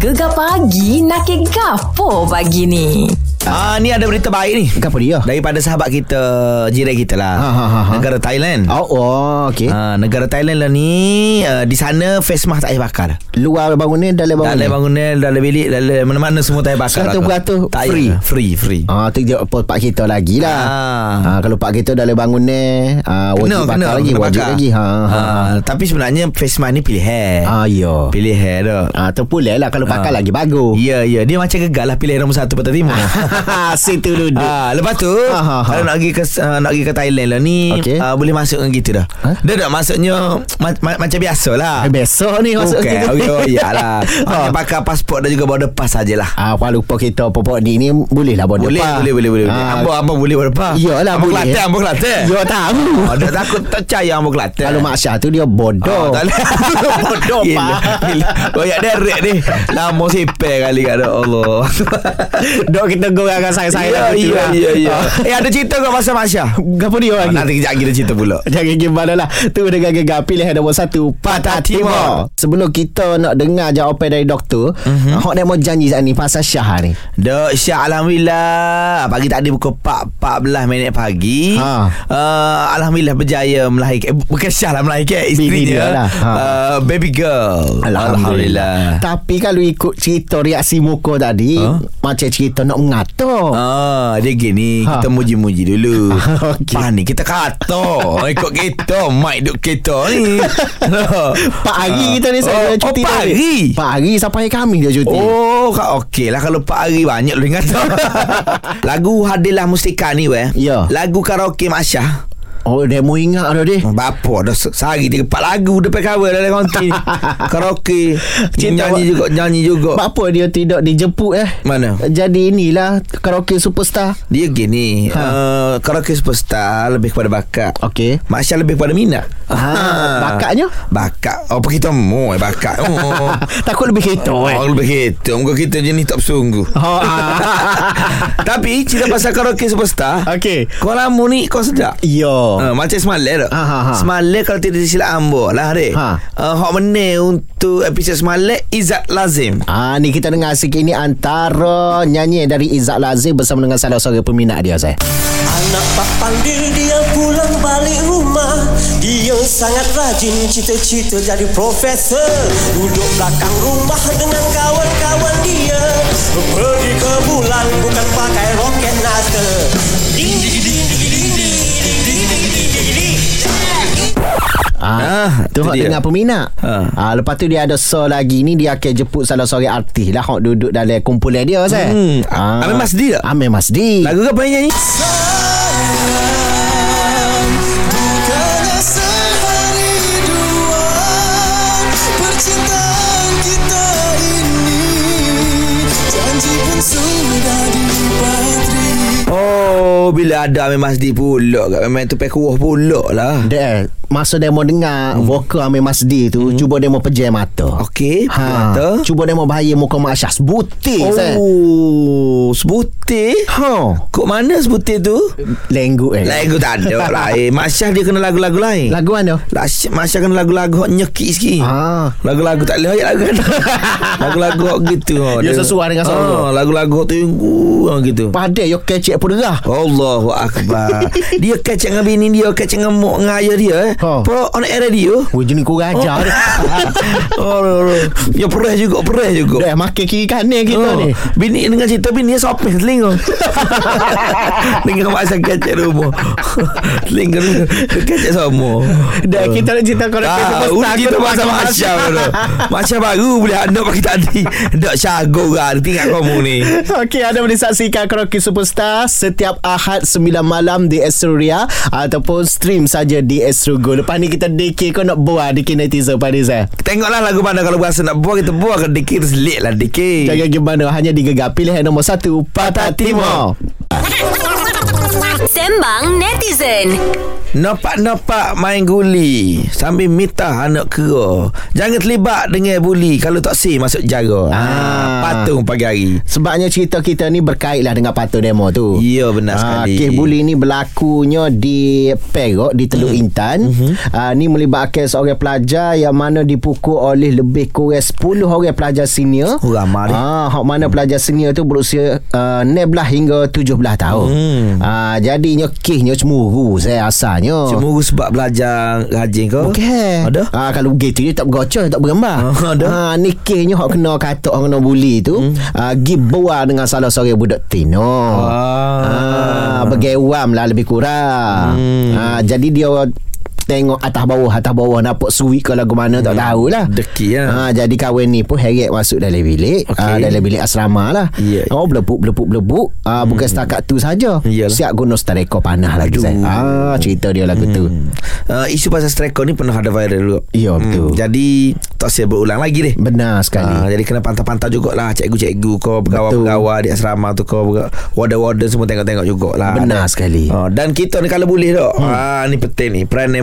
Gegar pagi nak ke gapo pagi ni? Ah ni ada berita baik ni. Kenapa dia? Daripada sahabat kita, jiran kita lah. Ha, ha, ha, ha. Negara Thailand. Oh, oh okey. Ah, negara Thailand lah ni uh, Di sana face mask tak payah bakar Luar bangunan, dalam bangunan. Dalam bangunan Dalam bilik Dalam mana-mana semua tak payah bakar 100% Tak free? payah. Free Free Ah, tu dia apa pak kita lagi lah. Ah. Ah, kalau pak kita dalam bangunan, ah, wajib bakar lagi, kena wajib bakar. lagi. Ha, ha. Ah, Tapi sebenarnya Face mask ni pilihan Ah, ya. Pilihan dah Ah, tu pula lah kalau pakai lagi bagus. Ya ya Dia macam gegal lah Pilihan nombor satu Pantai Timur Situ duduk. Ah, lepas tu Ha, ha, ha. kalau nak pergi ke uh, nak pergi ke Thailand lah ni Okey. ah, boleh masuk dengan gitu dah. Ha? Dia tak maksudnya ma- ma- macam biasa lah. Eh, Besok ni masuk Okey, kita. okey, oh, iyalah. Hanya pakai pasport dan juga border pass sajalah. Ah, apa lupa kita popok ni ni boleh lah border Boleh, pass. boleh, boleh, boleh. Ah, Ambo, ambo boleh border pass. Iyalah, ambo boleh. Kelantan, ambo Kelantan. Ya tahu. Oh, dia takut tak percaya ambo Kelantan. Kalau Mak Syah tu dia bodoh. Oh, tak boleh. bodoh, Pak. Koyak derek ni. Lama sipel kali kat Allah. Dok kita gorangkan saya-saya Ya, lah. ya, ya, ya. Eh, ada cerita kau pasal Masya? Gapo dia lagi? nanti kejap kita cerita pula. Jangan gimana lah Tu dengan gegar pilihan nombor satu Patah Timur Sebelum kita nak dengar jawapan dari doktor. Hak dia mau janji saat ni Pasal Syah ni Dok Syah Alhamdulillah Pagi tadi pukul 4, 14 minit pagi Ha. uh, Alhamdulillah berjaya melahirkan eh, Bukan Syah lah melahirkan Isteri dia, dia lah. Ha. uh, Baby girl Tapi kalau ikut cerita reaksi muka tadi Ha? Macam cerita nak mengata Ah, dia gini Ha. Kita muji-muji dulu Okey. Pas ni kita kata Ikut kita Mic duk kita ni Pak Hari kita ni oh, saya oh, cuti Pak tadi. Hari Pak Hari sampai kami dia cuti Oh, ka- okey lah kalau Pak Hari banyak lu ingat. Lagu Hadilah Mustika ni weh. Ya. Lagu karaoke Mak Syah. Oh dia mau ingat dah dia Bapa dah se- sehari tiga empat lagu depan cover dalam konti. karaoke. Cinta nyanyi juga nyanyi juga. Apa dia tidak dijemput eh Mana? Jadi inilah Karaoke superstar Dia gini, Ha. ha. uh, karaoke superstar lebih kepada bakat. Okey Mak Syah lebih kepada minat. Ah, bakatnya? Bakat. Oh, kita mau eh bakat. Oh. Takut lebih kita eh Oh, lebih kita. Muka kita jenis tak bersungguh. Oh. Tapi cerita pasal karaoke superstar. Okey. Kau lama ni kau sedap. Yo. Ha, macam semalam tak? Ha, ha, ha. Semalam kalau tidak silap ambo lah dek. Ha. Uh, hak menang untuk episod semalam Izzat Lazim. Ah ni kita dengar sikit ni antara nyanyi dari Izzat Lazim bersama dengan salah seorang peminat dia saya. Anak pak panggil dia pulang balik rumah Dia sangat rajin cita-cita jadi profesor Duduk belakang rumah dengan kawan-kawan dia Pergi ke bulan bukan pakai roket NASA Ding ding ding ding ding ding ding Ah, Ah, tu dia. dengar peminat. Ha. Ah, lepas tu dia ada so lagi ni dia akan jemput salah seorang artis lah duduk dalam kumpulan dia. Hmm. Amir Masdi tak? Amir Masdi. Lagu apa yang nyanyi? Bukannya Oh, bila ada Amir Masdi pula kat memang tu pekuah pula lah. Dia masa dia mau dengar hmm. vokal Amir Masdi tu hmm. cuba dia mau pejam mata. Okey, Ha, mata. cuba dia mau bahaya muka Mak Syah sebutir saya. Oh, sebutir. Ha. Kok mana sebutir tu? Lenggu eh. Lagu tak ada lain. Masya dia kena lagu-lagu lain. Lagu mana? Lah, Masya kena lagu-lagu hok nyekik sikit. Ah. Lagu-lagu tak boleh ayat lagu kan. Lagu-lagu hok gitu. Dia sesuai dengan solo. Ah, Lagu-lagu tunggu hok gitu. Padai yo kecek pun derah. Allahu Akbar Dia kecek dengan bini dia Kecek dengan mak dengan ayah dia eh. Ha. Pro on air radio Weh jenis kau dia. oh, oh, oh. Ya perih juga Perih juga Dah makan kiri kanan kita Oh, ni. Bini dengan cerita Bini sopeng telinga Dengan masa kecek rumah Telinga Kecek semua Dah kita nak cerita kau nak Ah, udah kita pasal dulu. Masya baru boleh anda pagi tadi. Dak syago kan tinggal kamu ni. Okey, anda boleh saksikan Karaoke Superstar setiap Ahad 9 malam di Astro-Ria ataupun stream saja di Astro Go. Lepas ni kita DK kau nak buat DK netizen pada saya. Tengoklah lagu mana kalau berasa nak buat kita buat ke dikir selit lah dikir. Jangan gimana hanya digegar pilihan nombor 1 Patah Timur. Sembang netizen. Nampak-nampak main guli Sambil minta anak kera Jangan terlibat dengan buli Kalau tak si masuk jara ah. Ah. Patung pagi hari Sebabnya cerita kita ni berkaitlah dengan patung demo tu. Ya, benar sekali. Kes buli ni berlakunya di Perak, di Teluk Hmm. Intan. Mhm. Ah, ni melibatkan seorang pelajar yang mana dipukul oleh lebih kurang 10 orang pelajar senior. Oh, ramai. Ah, hak mana pelajar senior tu berusia uh, 16 hingga 17 tahun. Hmm. Ah, jadinya kesnya cemburu saya asalnya. Cemburu sebab belajar rajin ke? Okey. Ada? Ah kalau begitu dia tak bergocor, tak bergambar. Ah, ada. Ah ni kesnya hak kena katok hak kena buli tu, hmm. ah gi buat dengan salah seorang budak tino. Ah. Ah bergewam lah lebih kurang. Hmm. Ah jadi dia tengok atas bawah atas bawah nampak suwi ke lagu mana tak tahulah. Deki lah. Ha, jadi kawan ni pun heret masuk dalam bilik okay. dalam bilik asrama lah. Ya. Oh belepuk belepuk belepuk. Ah bukan setakat tu saja. Iyalah. Siap guna stereko panah lagi saya. Ah cerita dia lagu tu. Uh, isu pasal striker ni pernah ada viral dulu. Ya, betul. Jadi tak saya berulang lagi deh. Benar sekali. Ah, jadi kena pantau-pantau jugalah cikgu-cikgu kau pegawai-pegawai di asrama tu kau pega- warden-warden semua tengok-tengok jugalah. Benar sekali. Ah, dan kita ni kalau boleh tak. Hmm. Ah ni penting ni. Peran ni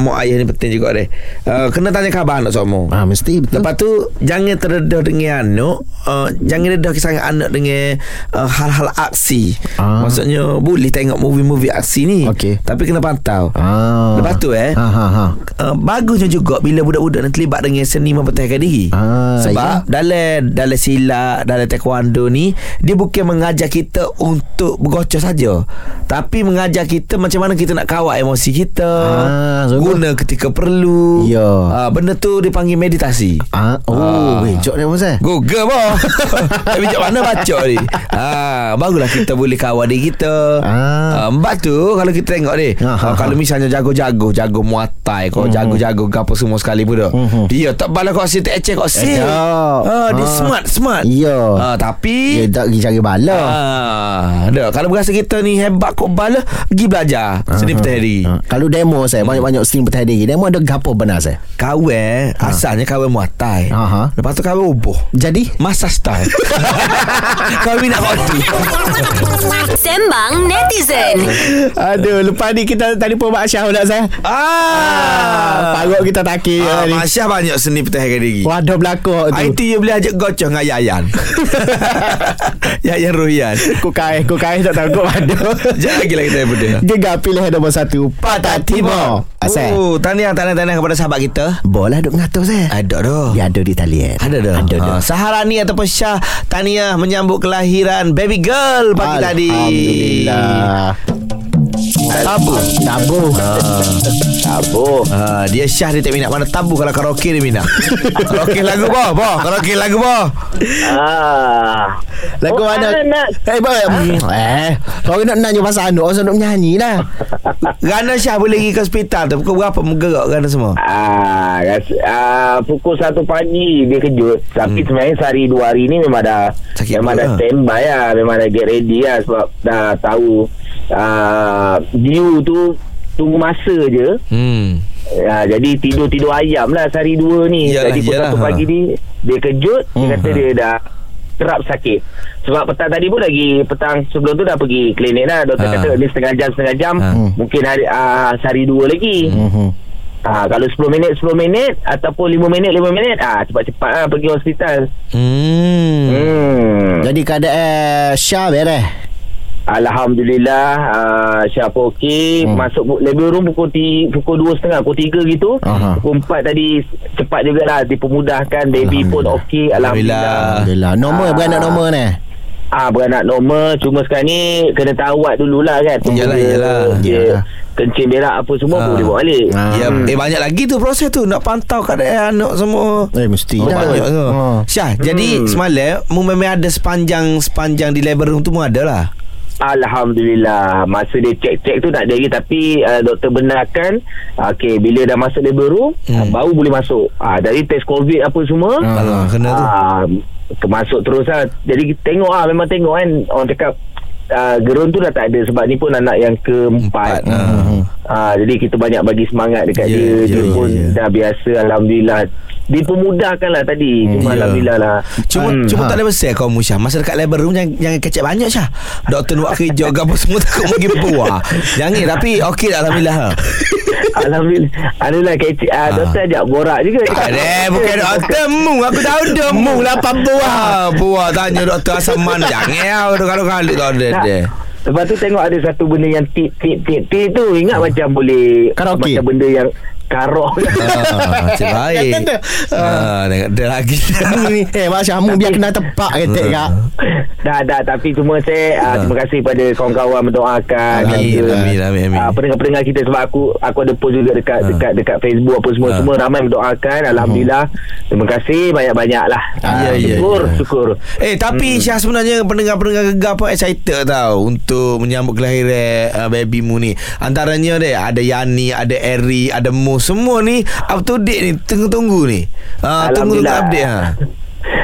mak, ayah ni penting juga deh. Ah, kena tanya khabar anak semua. Ah mesti betul. Lepas tu jangan terdedah dengan anak, uh, jangan dedah sangat anak dengan uh, hal-hal aksi. Ah. Maksudnya boleh tengok movie-movie aksi ni. Okey. Tapi kena pantau. Ah. Lepas tu eh Ha ha ha. Uh, bagusnya juga bila budak-budak ni terlibat dengan seni mempertahankan diri. Ah, Sebab dalam dalam silat, dalam taekwondo ni dia bukan mengajar kita untuk bergocor saja. Tapi mengajar kita macam mana kita nak kawal emosi kita. Ah, sungguh. guna ketika perlu. Ya. Ah, benda tu dipanggil meditasi. Ah, oh, Ah. weh, jok dia Masa. Google boh. Tapi macam mana baca ni? Ha, barulah kita boleh kawal diri kita. Ah. Ah, mbak tu kalau kita tengok ni, Ah, ah, ah, kalau misalnya jago-jago, jago muatai, kau jago-jago gapo semua sekali pun dah. Mhm. Dia tak bala kau asyik tak ecek kau asyik. Tak. Ah, dia Ah. smart, smart. Ya. Ah, tapi Dia tak pergi cari bala. Dah kalau berasa kita ni hebat kok bala, pergi belajar seni pertahanan diri. Ah, Kalau demo saya banyak-banyak stream bertahan diri. Demo ada gapo benar saya. Kawan asalnya kawan muatai. Aha. Lepas tu kawan ubuh. Jadi Masa style Kau minat waktu Sembang netizen. Aduh, lepas ni kita tadi pun Mak Syah pula saya. Ah, Parut kita takir ah, ni. Masya banyak seni pertahanan diri Wadah belakang Ah, tu. Itu you boleh ajak gocong dengan Yayan Yayan Rohian Ku kaih, ku kaih tak tahu kau ada. Sekejap lagi lah kita benda Gegar pilihan nombor satu Patah Timur Asal? Oh, tahniah, tahniah, tahniah kepada sahabat kita. Bola duk ngatur saya Ada dah Dia ada di talian Ada dah Ada dah Ah, Saharani ataupun Syah Tahniah menyambut kelahiran Baby girl pagi tadi. Alhamdulillah Tabu Tabu Tabu Ah, dia Syah dia tak minat mana tabu kalau karaoke dia minat. karaoke lagu boh, boh, karaoke lagu boh. Ah. Lagu Oh, mana. Eh boy Eh Kau nak nanya pasal anak Kau nak menyanyi lah Gana Syah boleh pergi ke hospital tu Pukul berapa menggerak Gana semua Ah, rasa, ah, pukul 1 pagi dia kejut. Tapi hmm. sebenarnya sehari dua hari ni memang dah Sakit memang dah lah. standby lah, memang dah get ready lah sebab dah tahu ah, due tu tunggu masa je. Hmm Ya, jadi tidur-tidur ayam lah sehari dua ni. Yalah, jadi pukul satu ha. pagi ni dia kejut, dia Hmm, kata ha. dia dah terap sakit. Sebab petang tadi pun lagi petang sebelum tu dah pergi klinik dah. Doktor Ha. kata ni setengah jam setengah jam Ha. mungkin hari ah, sehari dua lagi. Mhm. Ah, kalau 10 minit 10 minit ataupun 5 minit 5 minit ah cepat-cepat ah pergi hospital. Hmm, Hmm. Jadi keadaan Syah beres Alhamdulillah uh, Syah pun okey Hmm. hmm. Masuk labor room pukul ti, Pukul 2.30 Pukul 3 gitu Aha. Pukul 4 tadi Cepat jugalah Dipermudahkan Baby pun okey Alhamdulillah, Alhamdulillah. Alhamdulillah Nombor Ah. beranak nombor ni Ah beranak normal Cuma sekarang ni Kena tawat dululah kan Yalah, yalah. dia. Kencing berak apa semua Ah. Boleh bawa balik Ah. Ya, eh banyak lagi tu proses tu nak pantau keadaan anak semua. Eh mesti Oh, lah. banyak tu. Ah. Syah, jadi semalam mu memang ada sepanjang sepanjang di labor room tu mu ada lah. Alhamdulillah Masa dia cek-cek tu tak ada lagi Tapi uh, doktor benarkan Okay Bila dah masuk labor room Hmm. uh, Baru boleh masuk uh, Dari test covid apa semua Ah. Alah, kena tu. uh, Termasuk terus lah Jadi tengok lah Memang tengok kan Orang cakap uh, Gerun tu dah tak ada Sebab ni pun anak yang keempat Empat. Mhm. Ah, jadi kita banyak bagi semangat dekat Ya, dia. ya, dia ya, pun ya. dah biasa alhamdulillah. Dipermudahkan lah tadi. Cuma Ya. alhamdulillah lah. Cuma Hmm. cuma tak ada besar kau Musya Masa dekat labor room Jangan, jangan kecek banyak Syah Doktor nak buat kerja ke apa Semua takut bagi buah Jangan tapi Okey dah Alhamdulillah Alhamdulillah. Alhamdulillah kecil. Ah, doktor ajak borak juga. Ada bukan doktor mu Aku tahu dah mu lah apa buah Buah tanya doktor asam mana Jangan lah Kalau-kalau tak ada Dia. Lepas tu tengok ada satu benda yang tip tip tip tip tu ingat macam boleh Karaoke. macam benda yang karok. Ah, Macam baik Ah, Tengok dia lagi ni Eh Masya Mu biar kena tepak kata kak dah dah tapi cuma saya uh, terima kasih pada kawan-kawan mendoakan Ah. Amin, amin, amin, amin. ah, pendengar-pendengar kita sebab aku aku ada post juga dekat dekat dekat Facebook apa semua Ah. semua ramai mendoakan alhamdulillah terima kasih banyak-banyak lah Ya, ya, syukur ya. syukur Eh tapi Syah sebenarnya pendengar-pendengar gegar pun excited tau untuk menyambut kelahiran uh, baby mu ni. Antaranya dia ada Yani, ada Eri, ada Mu semua ni up to date ni tunggu-tunggu ni. Uh, tunggu-tunggu update ha.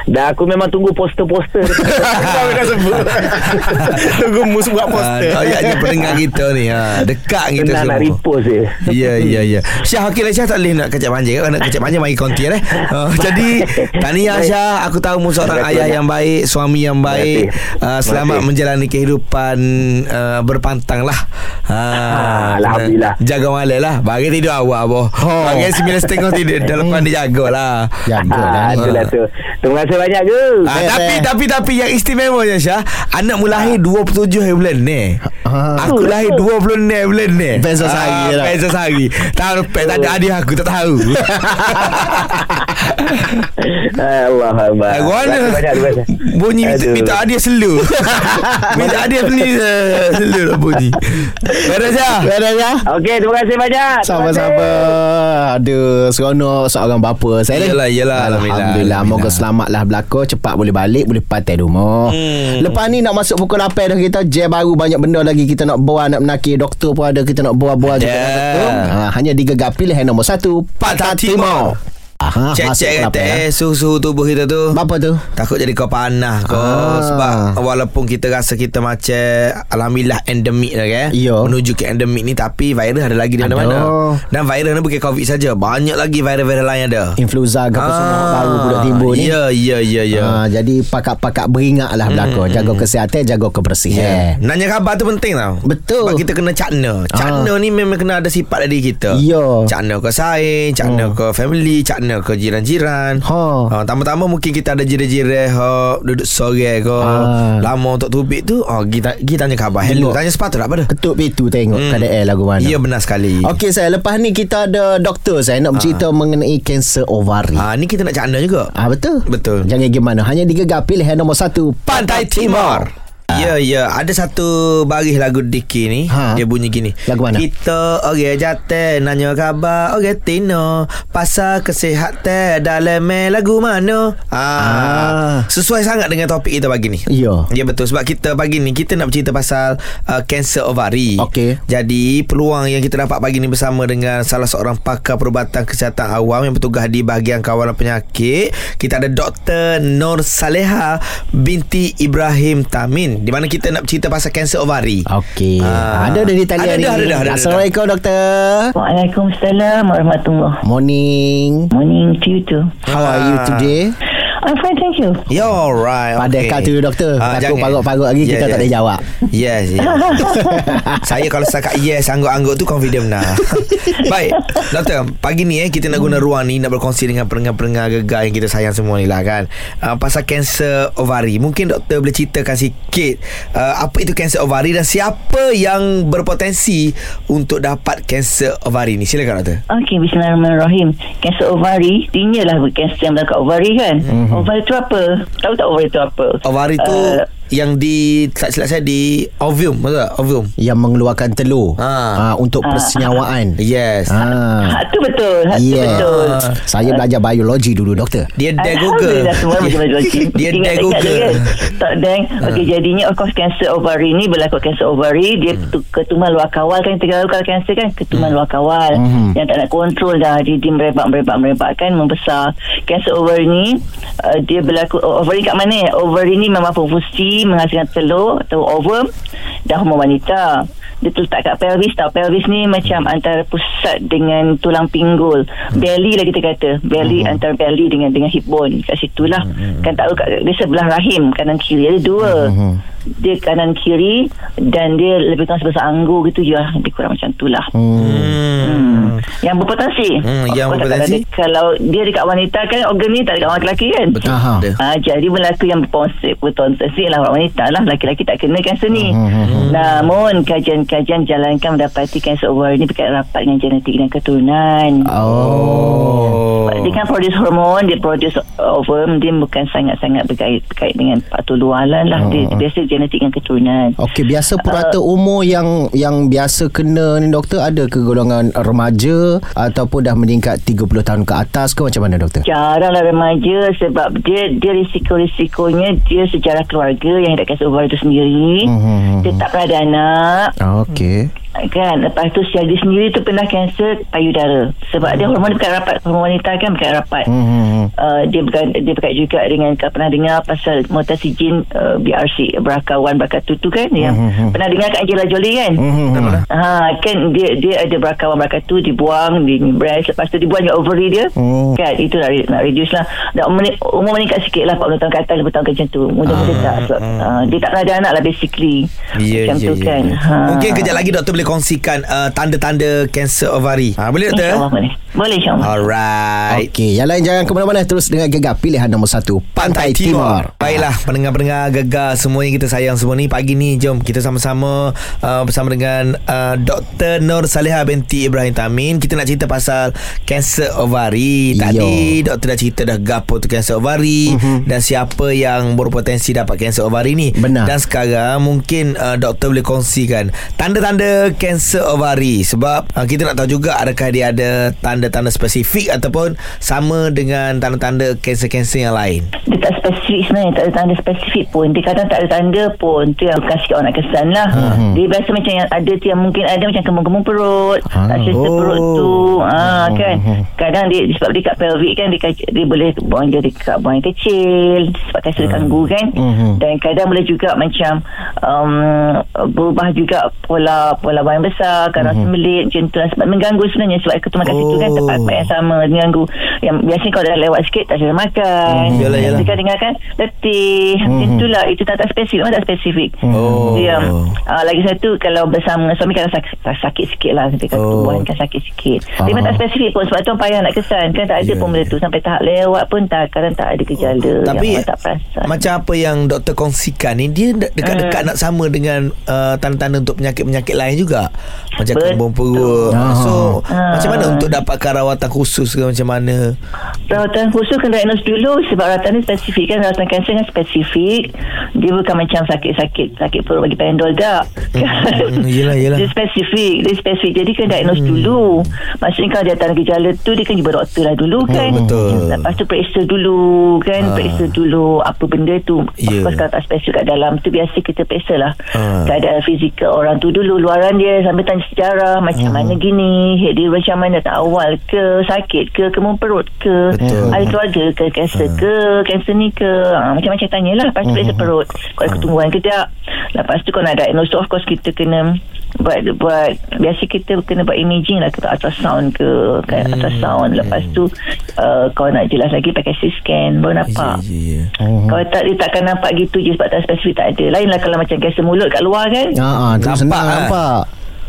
Dah aku memang tunggu poster-poster. Kau dah sebut. Tunggu Mus buat Ah, poster. Kayaknya pendengar kita ni. Ha. Dekat kita Senang nak semua. repost je. Ya ya ya. Syah okey lah Syah tak boleh nak kecap panjang. Kalau nak kecap panjang Mari konti eh. Uh, Jadi Tahniah Syah Aku tahu mu seorang ayah banyak. yang baik Suami yang baik. uh. Selamat menjalani kehidupan uh, Berpantang lah. Ah, Alhamdulillah. Jaga malam lah. Bagi tidur awal boh. Oh. Bagi sembilan setengah tidur Dah lepas dia jaga lah. Jaga dah Ah, ni itulah tu. Terima kasih banyak ke? Ah, Best, tapi best. tapi tapi yang istimewanya Syah Anak mu lahir 27 hari bulan ni Ah. Aku lahir 20 ni bulan ni Best sehari lah. Best sehari Tahu pek tak ada hadiah aku tak tahu Allah Allah. Gua Terima kasih banyak, terima kasih. Bunyi minta, Aduh. minta hadiah selu Minta hadiah selu eh, Selu lah bunyi Beres Syah Beres ya Okey, terima kasih banyak. Sama-sama. Aduh Seronok seorang bapa Saya. Yelah, yelah. Alhamdulillah, Alhamdulillah. Moga selamatlah berlaku Cepat boleh balik Boleh pantai rumah Hmm. Lepas ni nak masuk pukul 8 dah kita Jam baru banyak benda lagi Kita nak buat Nak menaki Doktor pun ada Kita nak buat-buat juga ha, Hanya digegar pilihan nombor 1 Patah Timur. Aha, Cek-cek kata pukul 8 eh Suhu-suhu tubuh kita tu. Apa tu? Takut jadi kau panas kau Ah. Sebab Walaupun kita rasa kita macam Alhamdulillah endemik dah kan Ya. Menuju ke endemik ni Tapi virus ada lagi di mana-mana. Dan virus ni bukan covid saja Banyak lagi virus-virus lain ada. Influenza ke apa semua Baru pula timbul ni. Ya ya ya ya. Ha, jadi pakat-pakat beringat lah belakang. Jaga kesihatan Jaga kebersihan. Nanya khabar tu penting tau. Betul. Sebab kita kena cakna. Cakna ni memang kena ada sifat dari kita. Ya. Cakna ke saing Cakna ke family Cakna ke jiran-jiran Ha. ha, Tambah-tambah mungkin kita ada jiran-jiran ha, Duduk sore ke Ha. Lama untuk tubik tu ha, kita, kita tanya khabar Hello. Tanya sepatut tak pada Ketuk pintu tengok Hmm. keadaan lagu mana Ya benar sekali Okey saya lepas ni kita ada doktor saya nak bercerita mengenai kanser ovari. ha, Ni kita nak cakna juga Ah betul. Betul. Jangan gimana hanya digegar pilihan nombor satu Pantai Timur Ya, ya. Ada satu baris lagu Diki ni. Ha. Dia bunyi gini. Lagu mana? Kita orang jatuh nanya khabar orang Tino. Pasal kesihatan dalam lagu mana? Ah. Ah. Sesuai sangat dengan topik kita pagi ni. Ya. Ya betul sebab kita pagi ni kita nak bercerita pasal uh, kanser ovari. Okey. Jadi peluang yang kita dapat pagi ni bersama dengan salah seorang pakar perubatan kesihatan awam yang bertugas di bahagian kawalan penyakit. Kita ada Dr. Nur Saleha binti Ibrahim Tamin di mana kita nak bercerita pasal kanser ovari. Okey. Ah. Ada dah di talian Ada ni. dah, ada dah, ada dah. Assalamualaikum doktor. Waalaikumsalam warahmatullahi Morning. Morning to you too. How are you Ah. today? I'm fine, thank you. Ya alright. Pada okay. tu doktor. Ah, jangan. parut-parut lagi kita tak boleh jawab. Yes, yes. Saya kalau setakat yes angguk-angguk tu confident benar. Baik, doktor, pagi ni eh kita nak guna ruang ni nak berkongsi dengan pendengar-pendengar gegar yang kita sayang semua ni lah kan. Uh, pasal kanser ovari. Mungkin doktor boleh ceritakan sikit uh, apa itu kanser ovari dan siapa yang berpotensi untuk dapat kanser ovari ni. Silakan doktor. Okey, bismillahirrahmanirrahim. Kanser ovari, tinggal lah kanser yang dekat ovari kan. Mm-hmm. Ovari tu apa? Tahu tak ovari tu apa? Ovari tu Uh, yang di tak silap saya di ovum, betul tak? Ovum. Yang mengeluarkan telur. Ah. Ah, untuk Ah. persenyawaan. Yes. Ah. hak tu betul. Hak tu Yeah. betul. Saya belajar biologi dulu doktor. Dia dia Google. Semua macam biologi. Dia dia ingat Google. kan? Tak deng. Okey jadinya of course kanser ovari ni berlaku kanser ovari dia tu, ketuman luar kawal kan tahu kalau kanser kan ketuman luar kawal Mhm. yang tak nak kontrol dah dia, dia merebak merebak merebak kan membesar. Kanser ovari ni uh, dia berlaku ovari kat mana? Ovari ni memang fungsi menghasilkan telur atau ovum. Dan hormon wanita. dia terletak kat pelvis. Tau pelvis ni macam antara pusat dengan tulang pinggul. Belly lah kita kata. Belly antara belly dengan dengan hip bone. Kat situ lah. Kan tahu kat, dia sebelah rahim kanan kiri. Ada dua dia kanan kiri dan dia lebih kurang sebesar anggur gitu lah. lebih kurang macam tu lah Hmm. Yang berpotensi. Hmm, yang Kalau- berpotensi. Kalau dia dekat wanita kan organ ni tak dekat orang lelaki kan. Betul. Ha, jadi berlaku yang berpotensi, berpotensi lah orang wanita lah. Laki-laki tak kena kanser ni. Hmm, Namun kajian-kajian jalankan mendapati kanser ovari ni berkait rapat dengan genetik dan keturunan. Oh. Dia kan produce hormon, dia produce ovum, dia bukan sangat-sangat berkait, berkait dengan faktor luaran lah. Dia, dia biasa genetik dan keturunan. Okey, biasa purata umur yang yang biasa kena ni doktor ada ke golongan remaja ataupun dah meningkat 30 tahun ke atas ke macam mana doktor? Jaranglah remaja sebab dia dia risiko-risikonya dia sejarah keluarga yang kanser ovari itu sendiri. Mhm. Dia tak pernah ada anak. Okey. Kan? Lepas tu si dia sendiri tu Pernah kanser payudara. Sebab dia hormon Berkait rapat. Hormon wanita kan berkait rapat. Hmm. Uh, dia berkait, dia berkait juga dengan kau pernah dengar pasal mutasi uh, BRC BRCA1 BRCA2 tu kan? Yang Mhm. pernah dengar kat Angela Jolie kan? Hmm. ha kan dia dia ada BRCA1 BRCA2 dibuang di breast lepas tu dibuang je ovary dia. Hmm. kan? Itu nak, nak reduce lah. Dan umur, ni- umur meningkat sikit lah 40 tahun ke atas 50 tahun ke macam tu. Muda-muda tak sebab uh, dia tak pernah ada anak lah basically. Ya, macam ya, tu ya, kan? ya. Mungkin kejap lagi doktor boleh kongsikan uh, tanda-tanda kanser ovari. Ha, boleh doktor? InsyaAllah boleh boleh insyaAllah Alright. Okey, yang lain jangan ke mana-mana terus dengan gegar pilihan nombor 1 Pantai, Timur. Baiklah pendengar-pendengar gegar semua yang kita sayang semua ni pagi ni jom kita sama-sama uh, bersama dengan uh, Dr. Nur Saleha binti Ibrahim Tamin kita nak cerita pasal kanser ovari. Tadi doktor dah cerita dah gapo tu kanser ovari uh-huh. dan siapa yang berpotensi dapat kanser ovari ni. Benar. Dan sekarang mungkin uh, doktor boleh kongsikan tanda-tanda kanser ovari sebab uh, kita nak tahu juga adakah dia ada tanda-tanda spesifik ataupun sama dengan tanda-tanda kanser-kanser yang lain. dia tak spesifik sebenarnya tak ada tanda spesifik pun dia kadang tak ada tanda pun tu yang sikit orang nak kesan lah Hmm. dia biasa macam yang ada tu yang mungkin ada macam kembung-kembung perut Ah. tak selesa Oh. perut tu ha, Hmm, kan kadang dia sebab dia kat pelvic kan dia, dia boleh buang jadi kat buang yang kecil sebab kanser Hmm. kanggu kan Mhm. dan kadang boleh juga macam um, berubah juga pola pola buang yang besar kadang sembelit macam tu lah sebab mengganggu sebenarnya sebab ketuman kat situ kan. Oh. tempat-tempat yang sama mengganggu yang biasanya kalau dah lewat sikit tak selesa makan Hmm, yalah, yalah. Dia kan dengar kan letih macam itulah itu tak, tak spesifik memang tak spesifik Oh. dia uh, lagi satu kalau bersama suami kadang sakit, sakit sikit lah dia kata Oh. tubuhan kan sakit sikit dia memang Ah. tak spesifik pun sebab tu orang payah nak kesan kan tak ada Ya, pun benda ya. tu sampai tahap lewat pun tak kadang tak ada gejala Tapi yang orang tak perasan macam apa yang doktor kongsikan ni dia de- dekat-dekat Hmm. nak sama dengan uh, tanda-tanda untuk penyakit-penyakit lain juga. Macam Betul. kembung perut. Ah. So Ah. macam mana untuk dapatkan rawatan khusus ke macam mana? Rawatan khusus kena diagnose dulu sebab rawatan ni spesifik kan rawatan kanser kan spesifik dia bukan macam sakit-sakit sakit perut bagi pendol tak Hmm, yelah, yelah. dia spesifik dia spesifik jadi kena diagnose Hmm. dulu maksudnya kalau dia ada gejala tu dia kan jumpa doktor lah dulu kan Hmm, betul. lepas tu periksa dulu kan Ah. periksa dulu apa benda tu course kalau tak spesifik kat dalam tu biasa kita periksa lah Ah. keadaan fizikal orang tu dulu luaran dia sambil tanya sejarah macam Hmm. mana gini dia macam mana tak awal ke sakit ke kemung perut ke Betul. ada keluarga ke kanser ke kanser ni ke. Ha, macam-macam tanyalah lepas tu periksa perut. Kalau ada ketumbuhan ke tak lepas tu kalau nak diagnose of course kita kena buat buat biasa kita kena buat imaging lah kita ultrasound ke kan ultrasound lepas tu uh, kalau nak jelas lagi pakai CT scan baru nampak Ya, ya, ya. kalau tak dia takkan nampak gitu je sebab tak spesifik tak ada lain lah kalau macam kanser mulut kat luar kan Ha ah, tu Nampak, senang ah. nampak.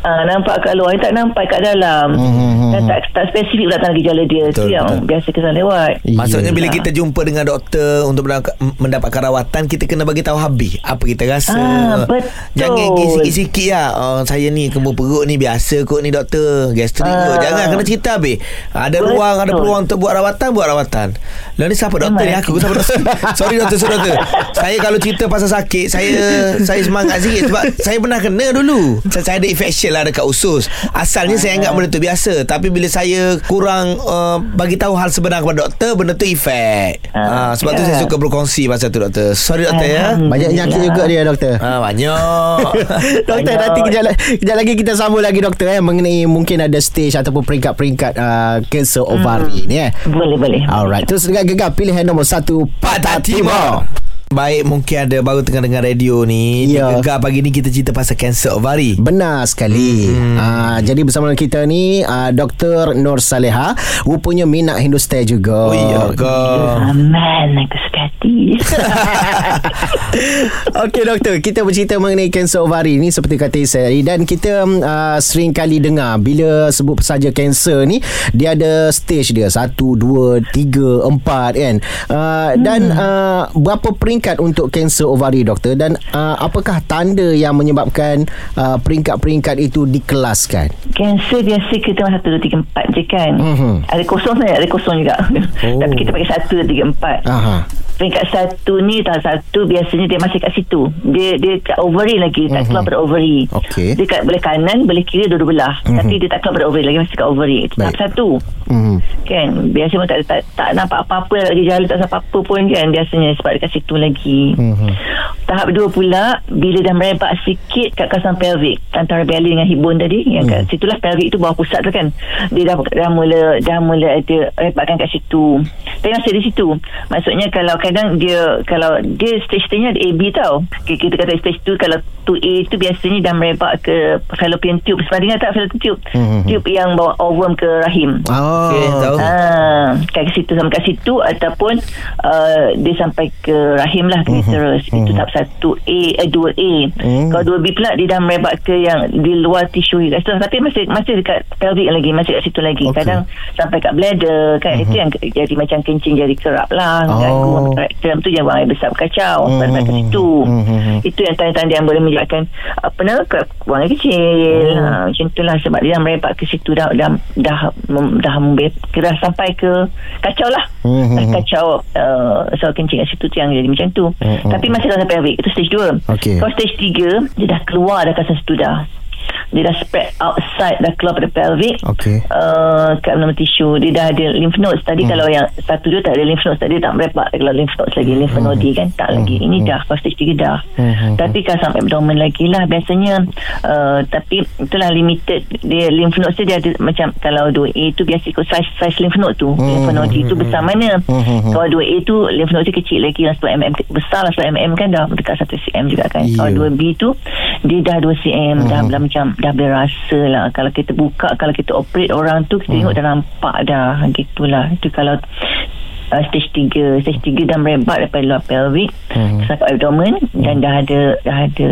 Ah, nampak kat luar tak nampak kat dalam Hmm, dan tak, tak spesifik pula tanda gejala dia Betul, tu yang betul. biasa kesan lewat Maksudnya bila kita jumpa dengan doktor untuk mendapat- mendapatkan rawatan kita kena bagi tahu habis apa kita rasa. Ah, betul. Jangan pergi sikit-sikit lah. Oh, saya ni kembung perut ni biasa kot ni doktor. Gastrik Ah. kot. Jangan kena cerita habis. Ada Betul. ruang ada peluang untuk buat rawatan buat rawatan. Lalu ni siapa doktor ni aku siapa doktor. sorry doktor sorry doktor. Saya kalau cerita pasal sakit saya saya semangat sikit sebab saya pernah kena dulu. Saya, saya ada infection lah dekat usus. Asalnya saya anggap benda tu biasa tapi bila saya kurang uh, bagi tahu hal sebenar kepada doktor benda tu efek. Ah, Ah, sebab tu ya. saya suka berkongsi pasal tu doktor. Sorry doktor ya. Alhamdulillah. Banyak penyakit juga dia doktor. Ah banyak. Doktor Banyak. nanti kejap, kejap lagi kita sambung lagi doktor eh mengenai mungkin ada stage ataupun peringkat-peringkat uh, kanser ovari ni eh. boleh boleh Alright, terus dengan gegar pilihan nombor 1 Patah Timur. Baik mungkin ada baru tengah dengar radio ni Ya. Gegar pagi ni kita cerita pasal kanser ovari Benar sekali. Hmm. Uh, jadi bersama dengan kita ni uh, Dr. Nur Saleha rupanya minat Hindustan juga. Oh iya ke Aman aku suka hati Okey doktor, kita bercerita mengenai kanser ovari ni seperti kata saya tadi dan kita uh, sering kali dengar bila sebut saja kanser ni dia ada stage dia 1 2 3 4 kan. Uh, dan uh, berapa peringkat untuk kanser ovari doktor dan uh, apakah tanda yang menyebabkan uh, peringkat-peringkat itu dikelaskan? Kanser biasa kita orang satu, dua, tiga, empat je kan. Mhm. Ada kosong sebenarnya, ada kosong juga. Oh. Tapi kita pakai satu, dua, tiga, empat. Aha. Peringkat satu ni tahap satu biasanya dia masih kat situ. Dia dia kat ovary lagi, tak keluar pada ovary. Mhm. Okey. Dia kat belah kanan, belah kiri dua-dua belah. Tapi dia tak keluar pada ovary lagi masih kat ovary. Itu tahap satu. Mhm. Kan biasa pun tak, tak, tak nampak apa-apa lagi jalan tak nampak apa pun kan biasanya sebab dekat situ lagi. Mhm. Tahap dua pula bila dah merebak sikit kat kawasan pelvic antara belly dengan hip bone tadi yang kat situlah pelvic tu bawah pusat tu kan. Dia dah dah mula dah mula ada rebakkan kat situ. Tapi masih di situ. Maksudnya kalau kadang dia kalau dia stage-stage ada AB tau. Okay, kita kata stage tu kalau 2A tu biasanya dah merebak ke fallopian tube. Sebab dengar tak fallopian tube? Mhm. Tube yang bawa ovum ke rahim. Oh. Okey, tahu. Ah, kat situ sampai kat situ ataupun uh, dia sampai ke rahim lah ke uterus. Itu tahap 1A eh 2A. Mhm. Kalau 2B pula dia dah merebak ke yang di luar tisu kat situ tapi masih masih dekat pelvic lagi, masih kat situ lagi. Okey. Kadang sampai kat bladder kan itu yang ke- jadi macam kencing jadi kerap lah, Oh. ganggu rectum tu yang buang air besar berkacau sampai kat situ. Mhm. Itu yang tanda-tanda yang boleh menyebabkan apa nama ke- buang air kecil. Ha, macam itulah sebab dia dah merebak ke situ dah dah dah mem- dah membe- kira sampai ke kacau lah. Mhm. Dah kacau uh, soal kencing kat situ tu yang jadi macam tu. Mhm. Tapi masih dalam pelvic itu stage 2. Okey. Kalau stage 3 dia dah keluar dah kawasan situ dah. Dia dah spread outside dah keluar pada pelvic. Okey. Uh, kat dalam tisu. Dia dah ada lymph nodes tadi. Hmm. kalau yang satu dia tak ada lymph nodes tadi tak merebak kalau lymph nodes lagi lymph node kan tak lagi. Ini dah kalau stage 3 dah. Hmm. tapi kalau sampai abdomen lagi lah biasanya uh, tapi itulah limited. Dia lymph nodes dia ada macam kalau 2A tu biasa ikut size size lymph node tu. Lymph node tu besar mana? Hmm. kalau 2A tu lymph node tu kecil lagi. Yang 10 mm besar lah 10 mm kan dah dekat 1 cm juga kan. Ya. kalau 2B tu dia dah 2 cm dah, dah macam dah berasa lah. Kalau kita buka kalau kita operate orang tu kita tengok dah nampak dah. Gitulah. Itu kalau uh, stage 3 stage 3 dah merebak daripada luar pelvic Hmm. sampai abdomen dan dah ada dah ada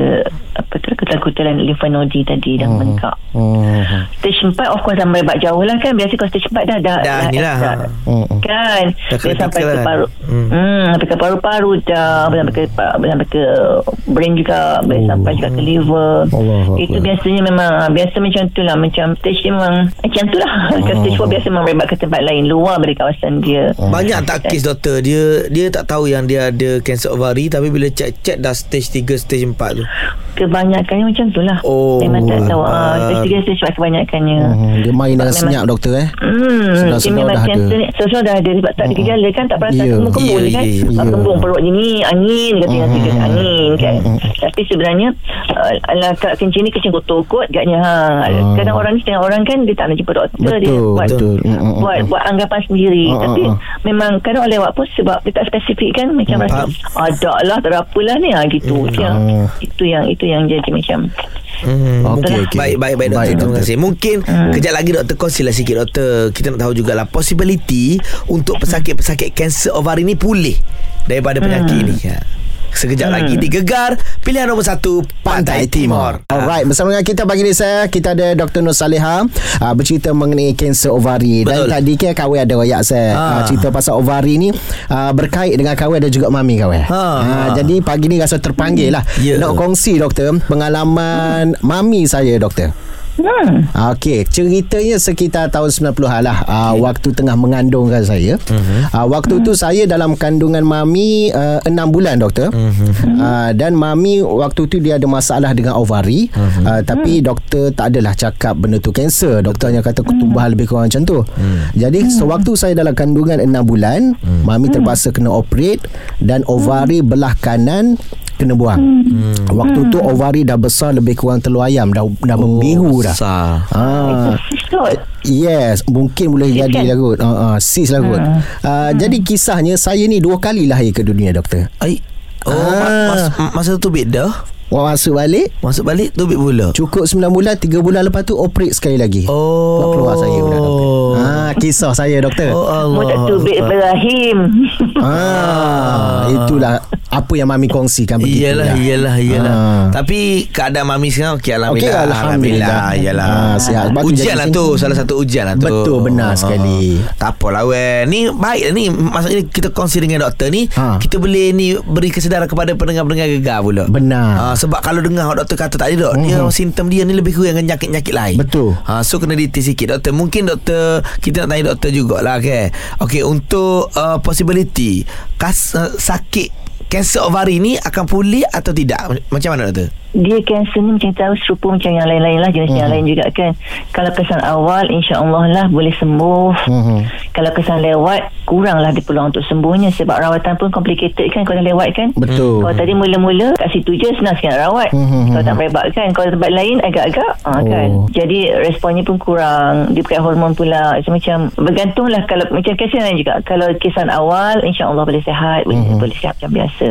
apa tu ketakutan lymph node tadi dah membengkak Mhm. stage 4 of course dah merebak jauh lah kan biasa kalau stage 4 dah dah, Dah ni lah, ha. Mhm. kan Dah dia sampai ke kan? paru Hmm. hmm. sampai ke paru-paru dah boleh sampai ke sampai ke brain juga boleh Oh. sampai juga ke liver Allah itu Akbar. biasanya memang biasa macam tu lah macam stage dia memang macam tu lah Kalau stage 4 biasa memang merebak ke tempat lain luar dari kawasan dia Banyak tak kes doktor Dia dia tak tahu yang dia ada kanser ovari Tapi bila cek-cek dah stage 3 Stage 4 tu kebanyakannya macam tu lah Oh, memang tak tahu ah, Akbar. stage 3 stage 4 kebanyakannya Mhm. Dia main dengan Memang- senyap doktor eh. Hmm, Sedar-sedar dia memang dah ada. ni Sedar dah ada Sebab tak ada gejala kan Tak perasan yeah. Kembung Ya, yeah, kan yeah. Kembung perut gini Angin Kata yang tiga angin kan Hmm. Tapi sebenarnya uh, Alah kat kencing ni Kencing kotor kot Agaknya ha. Ah. Kadang orang ni Setengah orang kan Dia tak nak jumpa doktor Dia Betul, buat, betul. Buat, mm. buat anggapan sendiri Ah, Tapi ah, ah. Memang kadang lewat pun Sebab dia tak spesifik kan Macam Hmm, rasa Ada lah Tak ada apalah ni ha, Gitu Itu yang Ah. Itu yang Itu yang jadi macam Hmm, Okey, mungkin- okey. Baik, baik, baik doktor. Baik, Terima doktor. kasih. Mungkin kejap lagi doktor kongsilah sikit doktor. Kita nak tahu jugalah possibility untuk pesakit-pesakit kanser ovari ni pulih daripada penyakit ini. Ha. Sekejap lagi di Gegar Pilihan nombor satu Pantai, Timur Alright, bersama dengan kita pagi ni saya kita ada Dr. Nur Saleha uh, bercerita mengenai kanser ovari dan Betul. tadi kan kawan ada royak saya Ha. uh, cerita pasal ovari ni uh, berkait dengan kawan dan juga mami kawan. Ha. Uh, jadi pagi ni rasa terpanggil lah Ya. nak kongsi doktor pengalaman mami saya doktor. Hmm. Ah, Okey, ceritanya sekitar tahun 90-an lah uh, waktu tengah mengandungkan saya. Uh-huh. Uh, waktu tu saya dalam kandungan mami uh, 6 bulan doktor. Uh-huh. Uh, dan mami waktu tu dia ada masalah dengan ovari uh-huh. uh, tapi doktor tak adalah cakap benda tu kanser. Doktor hanya kata tumbuhan lebih kurang macam tu. Uh-huh. Jadi sewaktu saya dalam kandungan 6 bulan, uh-huh. mami terpaksa kena operate dan ovari belah kanan kena buang. Hmm. Waktu tu ovari dah besar lebih kurang telur ayam dah dah membiru dah. Besar Ah, Kot yes, mungkin boleh Sis jadi kan? lah kot. Uh, uh, sis lah kot. Uh, Jadi kisahnya saya ni dua kali lahir ke dunia doktor. Ai, Oh, Ah. mas, mas, masa tu. Wah, Masuk balik Masuk balik tubik pula. Cukup 9 bulan 3 bulan lepas tu Operate sekali lagi Oh. Buat keluar saya pula doktor ah, Kisah saya doktor Oh Allah. Mu tak tubik berahim. Ah, itulah apa yang mami kongsikan begitu Iyalah, lah. iyalah, iyalah. Ah. Tapi keadaan mami sekarang okey alhamdulillah. Okey, alhamdulillah. Iyalah. Ah, sihat. Tu ujian lah sini. tu, salah satu ujian lah tu. Betul, benar sekali. Tak apalah weh. Ni baik lah ni. Maksudnya kita kongsi dengan doktor ni, Ha. kita boleh ni beri kesedaran kepada pendengar-pendengar gegar pula. Benar. Mhm. Ah, sebab kalau dengar doktor kata tadi dok, dia simptom dia ni lebih kurang dengan nyakit-nyakit lain. Betul. Ha, so kena detail sikit doktor. Mungkin doktor kita nak tanya doktor jugalah okay. Okey untuk uh, possibility kas uh, sakit kanser ovari ni akan pulih atau tidak? Macam mana doktor? Dia kanser ni macam tahu serupa macam yang lain-lain lah jenis Mhm. yang lain juga kan kalau kesan awal insya-Allah lah boleh sembuh Mhm. kalau kesan lewat kuranglah dia peluang untuk sembuhnya sebab rawatan pun complicated kan kalau lewat kan Betul. kalau tadi mula-mula kat situ je senang sikit nak rawat Mhm. kalau tak berebak kan kalau tempat lain agak-agak ha, kan Oh. jadi responnya pun kurang dia pakai hormon pula macam bergantunglah kalau macam kes yang lain juga kalau kesan awal insya-Allah boleh sihat boleh, Mhm. boleh sihat macam biasa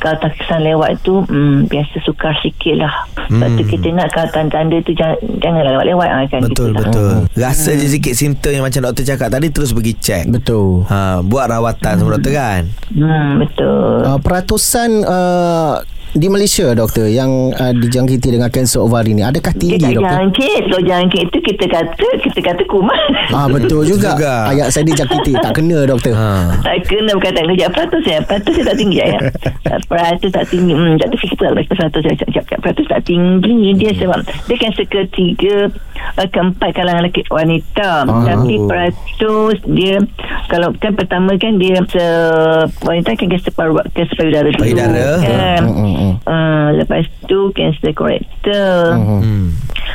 kalau tak kesan lewat tu hmm, biasa sukar sikit lah sebab tu Hmm. kita nak kalau tanda-tanda tu jangan, janganlah lewat-lewat ha, kan Betul gitu lah. betul. Rasa je sikit simptom yang macam doktor cakap tadi terus pergi check. Betul. Ha, buat rawatan sama doktor kan? hmm, betul Uh, peratusan uh, di Malaysia doktor yang uh, dijangkiti dengan kanser ovari ni adakah dia tinggi tak doktor? jangkit kalau jangkit tu kita kata kita kata kuman Ah betul juga. juga. Ayat saya dijangkiti tak kena doktor. Ha. tak kena bukan tak kena peratus ya peratus saya tak tinggi ya peratus tak tinggi hmm, tak tahu fikir pula peratus saya cakap cakap peratus tak tinggi dia sebab dia kan seketiga uh, keempat kalangan lelaki wanita Ah. tapi peratus dia kalau kan pertama kan dia se, wanita kan kanser paru kanser payudara dulu Payudara. kan hmm, hmm. Uh, lepas tu kanser korektor Hmm.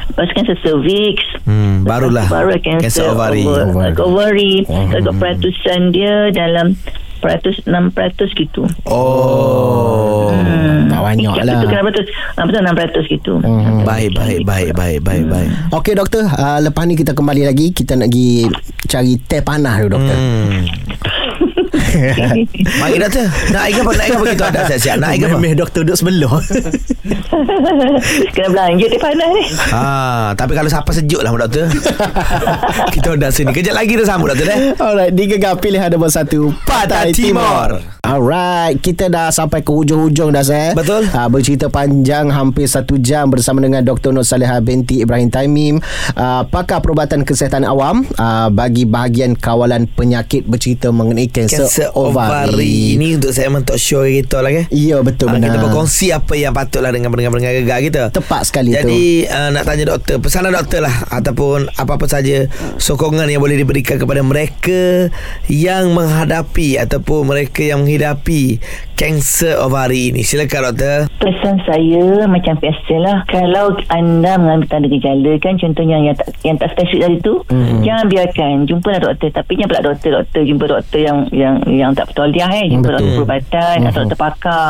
lepas tu kanser cervix Hmm, barulah baru ovari. over, Ovari. ovari. Hmm. Kalau peratusan dia dalam peratus 6 peratus gitu. Oh. Hmm. tak banyak lah. Betul kenapa tu? Ah, betul 6 peratus gitu. Hmm. Baik, baik, baik, baik, baik, baik. Okey doktor, uh, lepas ni kita kembali lagi kita nak pergi cari teh panah dulu doktor. Hmm. Mari doktor. Nak air apa? Nak air apa kita ada siap-siap. Nak air apa? Memeh doktor duduk sebelah. Kena belanja dia panas ni. Ha, tapi kalau siapa sejuk lah doktor. kita dah sini. Kejap lagi dah sambut doktor eh. Alright, di gegar pilihan nombor satu Pantai Timur. Alright, kita dah sampai ke hujung-hujung dah saya. Betul. Uh, bercerita panjang hampir satu jam bersama dengan Dr. Nur Saleha binti Ibrahim Taimim, uh, pakar perubatan kesihatan awam uh, bagi bahagian kawalan penyakit bercerita mengenai kanser Kanser ovari. Ini untuk segmen talk show kita lah ke. Ya, betul Ah, benar. kita berkongsi apa yang patutlah dengan pendengar-pendengar gegar kita. Tepat sekali tu. Jadi uh, nak tanya doktor, pesanan doktor lah ataupun apa-apa saja sokongan yang boleh diberikan kepada mereka yang menghadapi ataupun mereka yang menghidapi kanser ovari ini. Silakan doktor. Pesan saya macam biasalah kalau anda mengambil tanda gejala kan contohnya yang tak yang tak spesifik tadi tu mm-hmm. jangan biarkan jumpalah doktor tapi jangan pula doktor doktor jumpa doktor yang yang yang tak betul dia eh. Jumpa Betul. doktor perubatan Mhm. atau doktor pakar.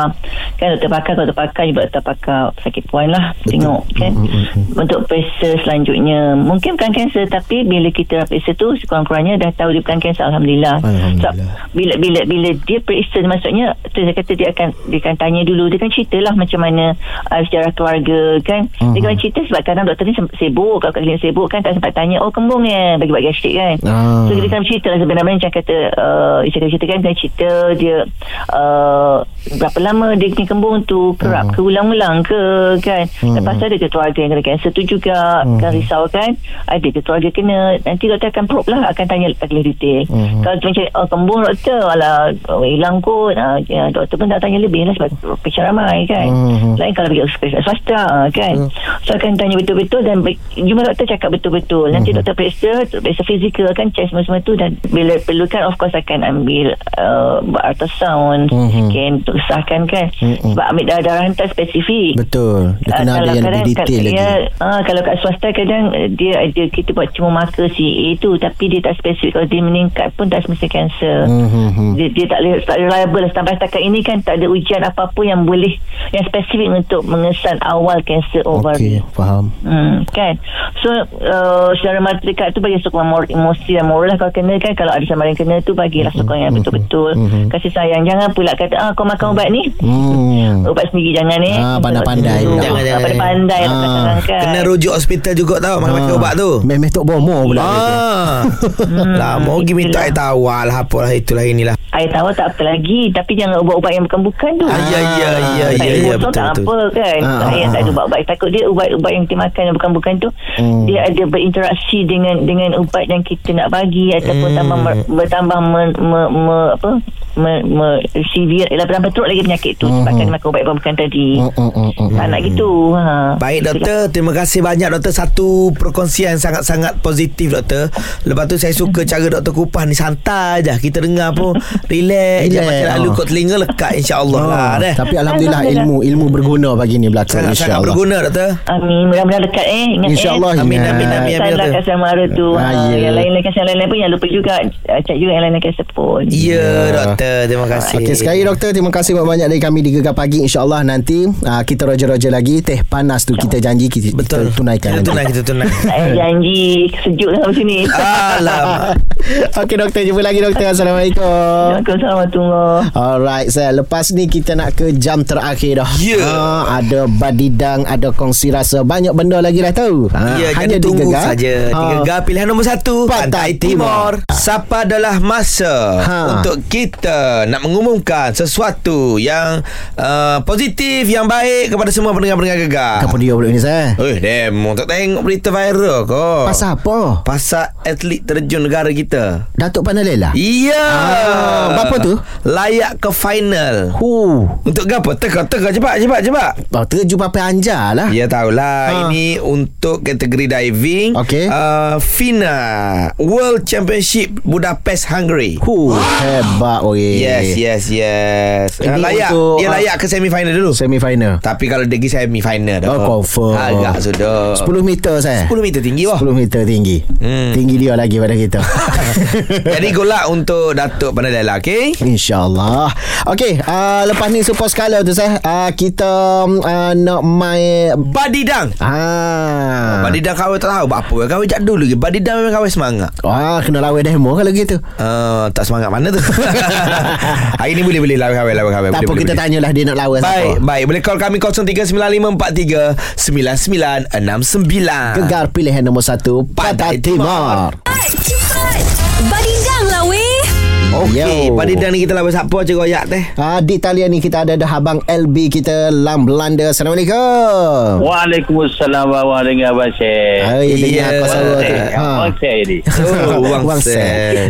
Kan doktor pakar kalau doktor pakar jumpa doktor pakar sakit puan lah. Tengok kan. Mhm, untuk periksa selanjutnya mungkin bukan kanser tapi bila kita periksa tu sekurang-kurangnya dah tahu dia bukan kanser Alhamdulillah. Alhamdulillah. Sebab bila bila bila dia periksa maksudnya tu saya kata dia akan dia akan tanya dulu. Dia kan ceritalah macam mana uh, sejarah keluarga kan. Uh-huh. dia kan cerita sebab kadang doktor ni sibuk. Kalau klinik sibuk kan tak sempat tanya oh kembung ya? Bagi buat gastrik kan. Ah. so dia kan cerita lah sebenarnya macam kata uh, dia. Cerita kan dia cerita dia uh, berapa lama dia punya kembung tu kerap ke ulang-ulang ke kan? Lepas tu ada ke keluarga yang kena kanser tu juga kan risau kan? Ada ke keluarga kena nanti doktor akan probe lah akan tanya lagi detail. Kalau tu macam oh, kembung doktor alah oh, hilang kot. Uh, ya, doktor pun tak tanya lebih lah sebab pecah ramai kan? Mhm. lain kalau pergi hospital swasta kan? So akan tanya betul-betul dan jumpa doktor cakap betul-betul. Nanti doktor periksa periksa fizikal kan? Check semua-semua tu dan bila perlukan of course akan ambil uh, buat ultrasound Mhm. scan untuk sahkan kan Mhm. sebab ambil darah-darah hantar spesifik Betul. Dia kena ada kalau yang kadang- lebih detail lagi. ya, ah, kalau kat swasta kadang eh, dia ada kita buat cuma marker CA tu tapi dia tak spesifik kalau dia meningkat pun tak semestinya kanser Hmm, hmm. dia, dia tak, tak reliable sampai setakat ini kan tak ada ujian apa-apa yang boleh yang spesifik untuk mengesan awal kanser ovari Okey, faham. Hmm, kan so uh, secara matematika tu bagi sokongan emosi dan moral lah kalau kena kan kalau ada sama yang kena tu bagilah sokongan yang Mhm. betul-betul kasih sayang jangan pula kata ah kau makan ubat ni Hmm. ubat sendiri jangan eh Ah, pandai-pandai. Jangan. Ah, pandai-pandai Ah. sarankan Kena rujuk hospital juga tau Makan-makan Ah. ubat tu Memeh tok bomo pula. Ah. Lama pergi minta air tawar lah Apalah itulah inilah air tawar tak apa lagi tapi jangan ubat-ubat yang bukan-bukan tu Ah, ya, ya, ya, Air ya, ya, kosong betul, tak betul. apa kan Ah, saya ah, tak ada ubat-ubat takut dia ubat-ubat yang kita makan yang bukan-bukan tu Hmm. dia ada berinteraksi dengan dengan ubat yang kita nak bagi ataupun Hmm. tambah bertambah me, me, me, apa me, me, severe ialah bertambah teruk lagi penyakit tu Hmm, sebabkan makan ubat yang bukan tadi Hmm, hmm, hmm, hmm. tak nak gitu ha. Baik doktor Terima kasih banyak doktor Satu perkongsian sangat-sangat positif doktor Lepas tu saya suka cara doktor kupas ni Santai je Kita dengar pun Relax je Macam lalu kot telinga lekat InsyaAllah Ah, lah deh. Tapi Alhamdulillah Alhamdulillah. ilmu ilmu berguna pagi ni belakang Sangat-sangat insyaAllah. berguna doktor Amin Mudah-mudahan dekat eh Ingat InsyaAllah eh. Amin, ingat. amin, amin, amin. Salah doktor. kasih mara tu Ah, ha, ya. Yang lain-lain kasih yang lain-lain pun Jangan lupa juga ah, Cek juga yang lain-lain kasih pun. Ya doktor. Terima kasih. Okey sekali doktor. Terima kasih banyak dari kami di Gegar Pagi insyaallah nanti. Uh, kita roger-roger lagi. Teh panas tu kita janji kita, Betul. kita tunaikan. Kita tunai Kita tunai. Saya janji Sejuk dalam sini. Alamak. Okey doktor. Jumpa lagi doktor. Assalamualaikum. Assalamualaikum warahmatullahi Alright saya lepas ni kita nak ke jam terakhir dah. Ya. Ha, ada badidang, ada kongsi rasa, banyak benda lagi dah tahu. Ha, Ya, hanya tunggu saja. Ha. Di Gegar pilihan nombor satu Pantai Pantai Timur. Siapa adalah masa Ha. untuk kita nak mengumumkan sesuatu yang uh, positif, yang baik kepada semua pendengar-pendengar Gegar. Apa dia pula ni saya? Eh, demo tak tengok berita viral kau. Pasal apa? Pasal atlet terjun negara kita. Datuk Panalela? Iya. Ah, berapa tu? Layak ke final. Hu. Untuk apa? Teka, teka. Cepat, cepat, cepat. Oh, terju papai anja lah. Ya tahulah Ha. Ini untuk kategori diving Okey. uh, FINA World Championship Budapest Hungary Hu, hebat oi. Yes yes yes Ini uh, Layak untuk, Dia uh, layak ke semi final dulu Semi-final. Tapi kalau dia pergi semi final dah Oh, confirm. Agak sudah 10 meter saya. 10 meter tinggi wah 10 meter tinggi. Hmm. Tinggi dia lagi pada kita. Jadi golak untuk Datuk Panadala Okay InsyaAllah Okey uh, Lepas ni support skala tu saya uh, Kita uh, Nak main Badidang Ah. Badidang kawin tak tahu Apa kawin jadul lagi Badidang memang kawin semangat Wah, kena lawan demo kalau gitu. Uh, tak semangat mana tu Hari ni boleh boleh lawan kawin lawan Tak boleh, apa boleh, kita boleh. tanyalah dia nak lawan Baik, siapa. baik. Boleh call kami 0395439969. Gegar pilihan nombor satu Pantai Pantai Timur. Okey, pada dan ni kita lawan siapa cik royak teh? Ah, di talian ni kita ada dah abang LB kita Lam Belanda. Assalamualaikum. Waalaikumsalam warahmatullahi wabarakatuh. Hai, dengar Ya. kau suara tu. Ha. Abang saya ni. Oh, wang.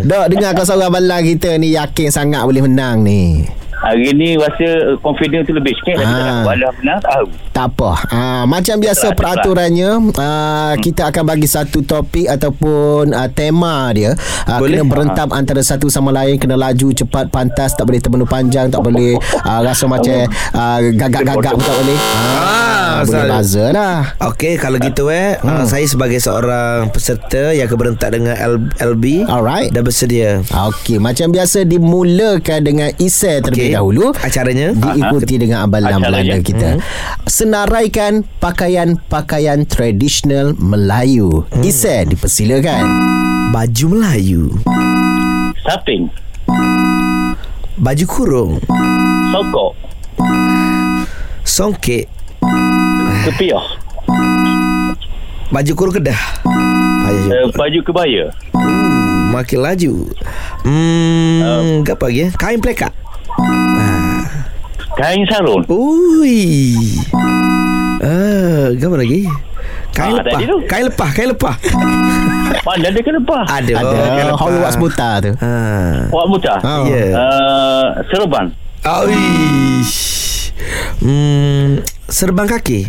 Dok dengar kau suara balang kita ni yakin sangat boleh menang ni. Hari ni rasa uh, confident tu lebih sikit. Tapi Ah. tak tahu. Alah benar tahu. Tak apa. Ah, macam biasa Betul, peraturannya ah, kita akan bagi satu topik ataupun ah, tema dia. Ah, Boleh. kena berentab antara satu sama lain, kena laju cepat pantas, tak boleh terbenu panjang, tak boleh ah, rasa macam ah, gagak-gagak pun tak boleh. Ah, Ah, boleh asal- buzzer lah. Okey, kalau gitu eh, Hmm. uh, saya sebagai seorang peserta yang akan berentak dengan L- LB, Alright. dah bersedia. Okey, macam biasa dimulakan dengan isai terlebih Okey. dahulu. Acaranya? Diikuti dengan Abang Lam. Belanda kita. Senaraikan pakaian-pakaian tradisional Melayu. Isai dipersilakan. Baju Melayu, Saping. baju kurung, Sokok. songkek, Kepiah. baju kurung kedah. Baju, Uh, baju kebaya. makin laju. Hmm, uh, apa lagi? eh? Kain plekat. Kain sarung. Ui. Ah, apa lagi? Kain Ah, lepah. Kain lepah, kain lepah. Mana ada ke lepas? Ada. kain Ada lepah. Haulu Wak Sebuta tu. Ha. Wak muta. Ha. Ya. Uh, serban. Aish. Hmm, serban kaki.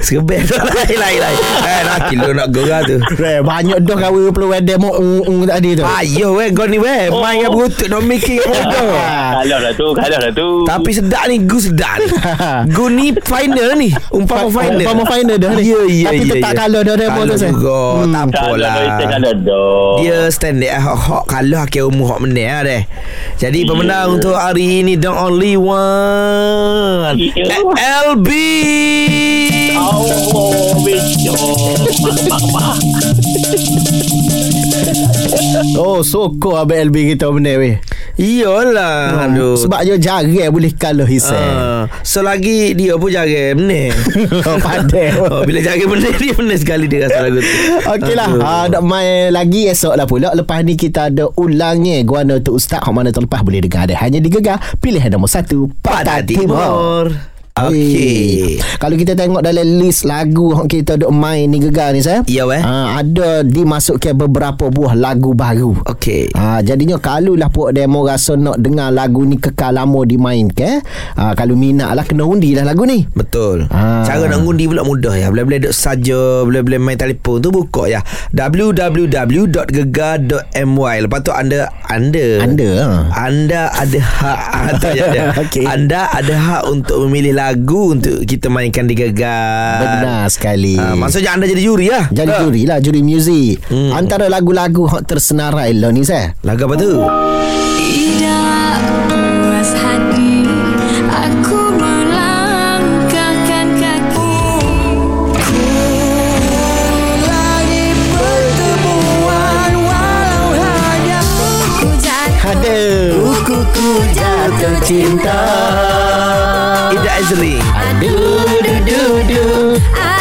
Serban lain lain lain. Eh nak kilo nak gora tu. Eh, banyak dah kawan perlu demo mm, mm, tadi tu. Ayo weh kau ni weh Oh. main dengan berutut nak mikir apa tu. Kalah dah tu, kalah dah tu. Tapi sedap ni Gu sedap ni Gu ni final ni Umpama final Umpama final dah ni. Ya ya Tapi ya, tetap ya. kalah dah demo tu, Kalah Sen. juga Hmm. Tak apalah. Dia standard eh, hak, hak kalah akhir umur hak menang lah deh. Jadi pemenang Ya. untuk hari ini the only one. Ya. LB. Oh, sokong Abang LB kita benda weh. Iyalah Aduh Sebab dia jarang boleh kalah Hisan Ah, selagi dia pun jaga benar. Pandai. oh, bila jaga benar dia benar sekali dia rasa lagu tu. Okey lah uh, Nak main lagi esok lah pula Lepas ni kita ada ulangnya Guana untuk Ustaz Hak mana terlepas boleh dengar ada Hanya digegar Pilihan nombor satu Pada Patah Timur Timur. Okey. Hey. Kalau kita tengok dalam list lagu yang kita duk main ni gegar ni saya. Ya, weh. Ha, ada dimasukkan beberapa buah lagu baru. Okey. Ha, jadinya kalau lah puak demo rasa nak dengar lagu ni kekal lama dimainkan. Ha, kalau minat lah kena undi lah lagu ni. Betul. Ah. Cara nak ngundi pula mudah ya. Boleh-boleh duk saja, boleh-boleh main telefon tu buka ya. www.gegar.my. Lepas tu anda anda Anda, ha. anda ada hak ya, ada. Okey. Anda ada hak untuk memilih lagu untuk kita mainkan di Gegar. Benar sekali. Ah, maksudnya anda jadi juri lah. Jadi Ah. juri lah Juri muzik Hmm. Antara lagu-lagu Yang tersenarai lah ni saya Lagu apa tu? Tidak puas hati Aku melangkahkan kaki Ku jatuh cinta Ida Azli. Do do do do.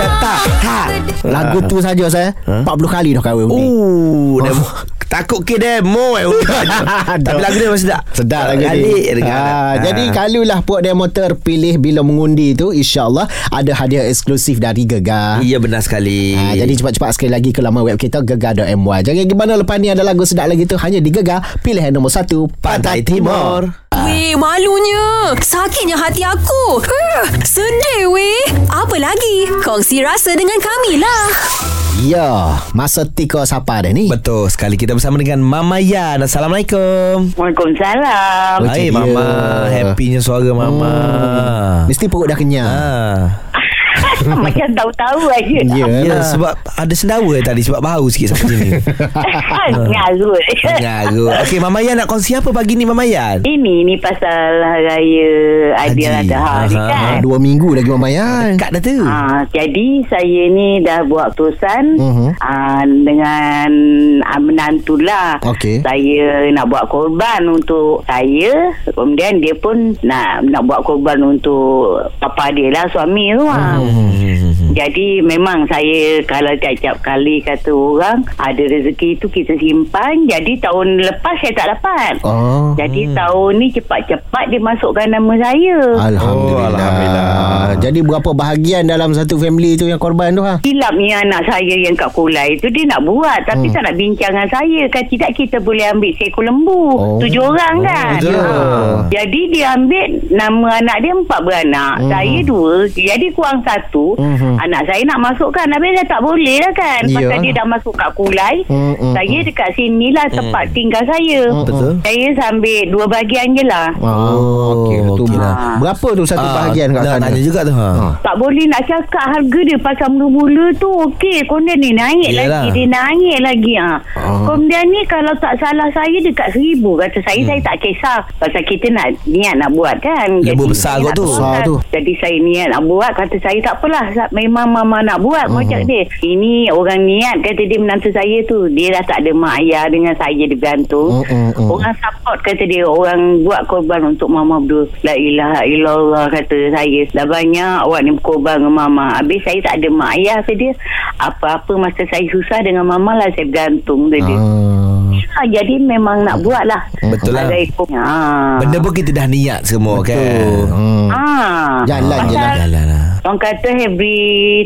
Ta ta ta ta. Ha. Lagu tu saja saya 40 kali dah kahwin undi Uh, demo. Takut ke demo eh. Tapi lagu dia masih sedap. Sedap lagi Adik ni. dengar. Ha, jadi kalau lah puak demo terpilih bila mengundi tu insya-Allah ada hadiah eksklusif dari Gegar. Iya benar sekali. Ha, jadi cepat-cepat sekali lagi ke laman web kita gegar.my. Jangan gimana lepas ni ada lagu sedap lagi tu hanya di Gegar pilihan nombor 1 Pantai Timur. Weh, malunya. Sakitnya hati aku. Uh, sedih, weh. Apa lagi? Kongsi rasa dengan kami lah. Ya, masa tika siapa dah ni? Betul sekali kita bersama dengan Mama Yan. Assalamualaikum. Waalaikumsalam. Hai. Mama, happynya suara Mama. Mesti perut dah kenyang. Ah. Macam tahu-tahu aja. Ya Ya, lah. sebab ada sendawa tadi sebab bau sikit sampai sini. Ngarut. Ngarut. Okey, Mama Yan nak kongsi apa pagi ni Mama Yan? Ini ni pasal raya ni Aha. kan. Dua minggu lagi Mamayan. Kat dah tu. Ha, jadi saya ni dah buat keputusan Mhm. uh, dengan uh, menantulah. Okey. Saya nak buat korban untuk saya. Kemudian dia pun nak nak buat korban untuk papa dia lah suami tu. Ha. Hmm. Jadi memang saya kalau tiap-tiap kali kata orang ada rezeki tu kita simpan. Jadi tahun lepas saya tak dapat. Oh. Jadi tahun ni cepat-cepat dia masukkan nama saya. Alhamdulillah. Oh, Alhamdulillah. Jadi berapa bahagian dalam satu family tu yang korban tu ha? Hilapnya anak saya yang kat Kulai tu dia nak buat tapi hmm. tak nak bincang dengan saya kan tidak kita boleh ambil seekor lembu Oh. tujuh orang kan betul. Ha. jadi dia ambil nama anak dia empat beranak Hmm. saya dua jadi kurang satu Hmm. anak saya nak masukkan tapi dia tak boleh lah kan Ya. pasal dia dah masuk kat Kulai Hmm, hmm, saya dekat sini lah tempat tinggal saya Hmm, Betul. saya sambil dua bahagian je lah Oh, okey tu. okey lah. Berapa tu satu Ah, bahagian kat sana? Tanya juga tu ha. Ha. tak boleh nak cakap harga dia pasal mula-mula tu okey kemudian ni naik Yelah. lagi dia naik lagi ha. Ah. kemudian ni kalau tak salah saya dekat seribu kata saya saya tak kisah pasal kita nak niat nak buat kan Lembu besar saya kot tu. Besar tu. jadi saya niat nak buat kata saya tak apalah Sa- memang mama nak buat Hmm. macam dia ini orang niat kata dia menantu saya tu dia dah tak ada mak ayah dengan saya dia bergantung Hmm, hmm, hmm. orang support kata dia orang buat korban untuk mama berdua la ilaha illallah kata saya dah banyak awak ni berkorban dengan mama habis saya tak ada mak ayah kata dia apa-apa masa saya susah dengan mama lah saya bergantung kata dia ha, jadi memang nak buat lah Betul lah. Ha. Benda pun kita dah niat semua Betul. kan. Hmm. ha. Jalan je lah. Jalan lah. Orang kata every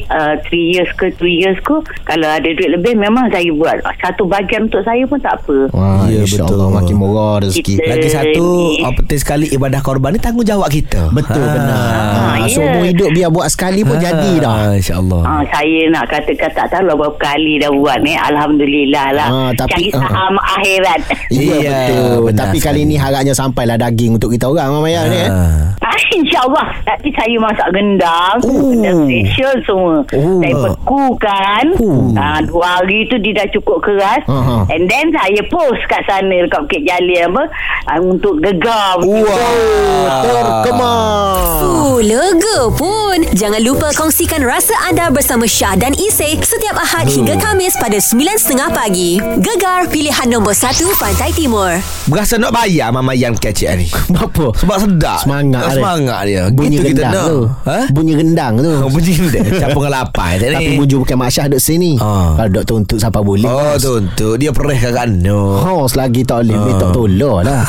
uh, 3 years ke 2 years ke Kalau ada duit lebih Memang saya buat Satu bahagian untuk saya pun tak apa Wah, Ya, insya-Allah betul. makin murah rezeki. Kita- Lagi satu ni. apa penting sekali ibadah korban ni tanggungjawab kita. Betul Ha. benar. Ha, ya. Seumur hidup biar buat sekali pun jadi dah. Ha, InsyaAllah. Ha, saya nak katakan tak tahu lah berapa kali dah buat ni. Alhamdulillah lah. Ah, tapi- Cari ah. saham akhirat. Ya, Iya, betul. benar Tapi kali sekali. ni harapnya sampailah daging untuk kita orang Mama Yan ni eh. Ha. InsyaAllah Nanti saya masak gendang Oh. Special semua Oh. Saya bekukan Oh. ha, Dua hari tu Dia dah cukup keras Aha. And then saya post kat sana Dekat Bukit Jalil apa ha, Untuk gegar Terkemas. Fuh, lega pun. Jangan lupa kongsikan rasa anda bersama Syah dan Isy setiap Ahad hingga Kamis pada 9.30 pagi. Gegar pilihan nombor 1 Pantai Timur. Berasa nak bayar Mama Yan kecil ni Apa? Sebab sedap Semangat dia. Semangat dia Bunyi Gitu kita gendang nak tu. Ha? Bunyi gendang tu. Oh, bunyi gendang Siapa ngelapai ni Tapi buju bukan Mak Syah duduk sini. Ah. Kalau duduk tuntut siapa boleh. Oh tu untuk Dia perih kakak no Oh, selagi tak boleh, uh. tak tolong lah.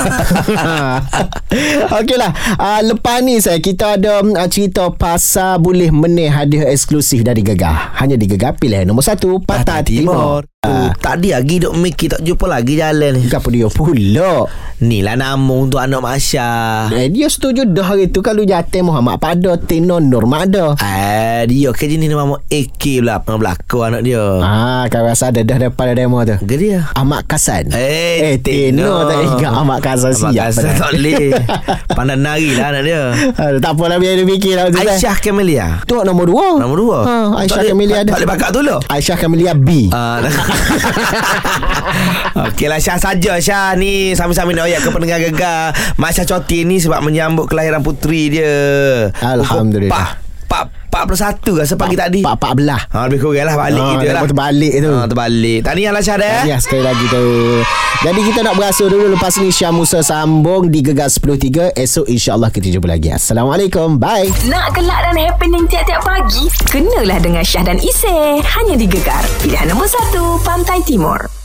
Okeylah. Uh, lepas ni saya kita ada uh, cerita pasal boleh meneh hadiah eksklusif dari Gegar. Hanya di Gegar pilihan nombor satu Patah Timur. Oh, tadi lagi duk mikir tak jumpa lagi jalan ni. Kenapa dia pula? Ni lah nama untuk anak Masya. Eh, dia setuju dah hari tu kalau jatuh Muhammad pada Tino Nur Mak ada. Eh, dia ke jenis nama AK pula belakang anak dia. Ah, kau rasa ada dah depan demo tu. Ke dia? Ahmad Kasan. Eh, eh Tino tak ingat Ahmad Kasan Ahmad siap. Kasan tak boleh. Pandai nari lah anak dia. Ah, tak apalah biar dia fikir lah. Aisyah Camelia. Tu nombor dua. Nombor dua. Ha, Aisyah Tak Camelia ada. Tak boleh bakar tu lo. Aisyah Camelia B. Ah, Okeylah Syah saja Syah. Ni Sami-sami nak ayat ke pendengar gegar. Masya Coti ni sebab menyambut kelahiran puteri dia. Alhamdulillah. Pak Pak 41 rasa pagi tadi? Pak Pak belah. Ha, lebih kurang lah balik kita lah lepas tu. Ha, Terbalik. Tahniah lah Syah dah Ya sekali lagi tu. Jadi kita nak beraso dulu. Lepas ni Syah Musa sambung Di Gegar 103 Esok insyaAllah kita jumpa lagi. Assalamualaikum. Bye. Nak gelak dan happening tiap-tiap pagi? Kenalah dengan Syah dan Isy. Hanya di Gegar. Pilihan nombor 1 Pantai Timur.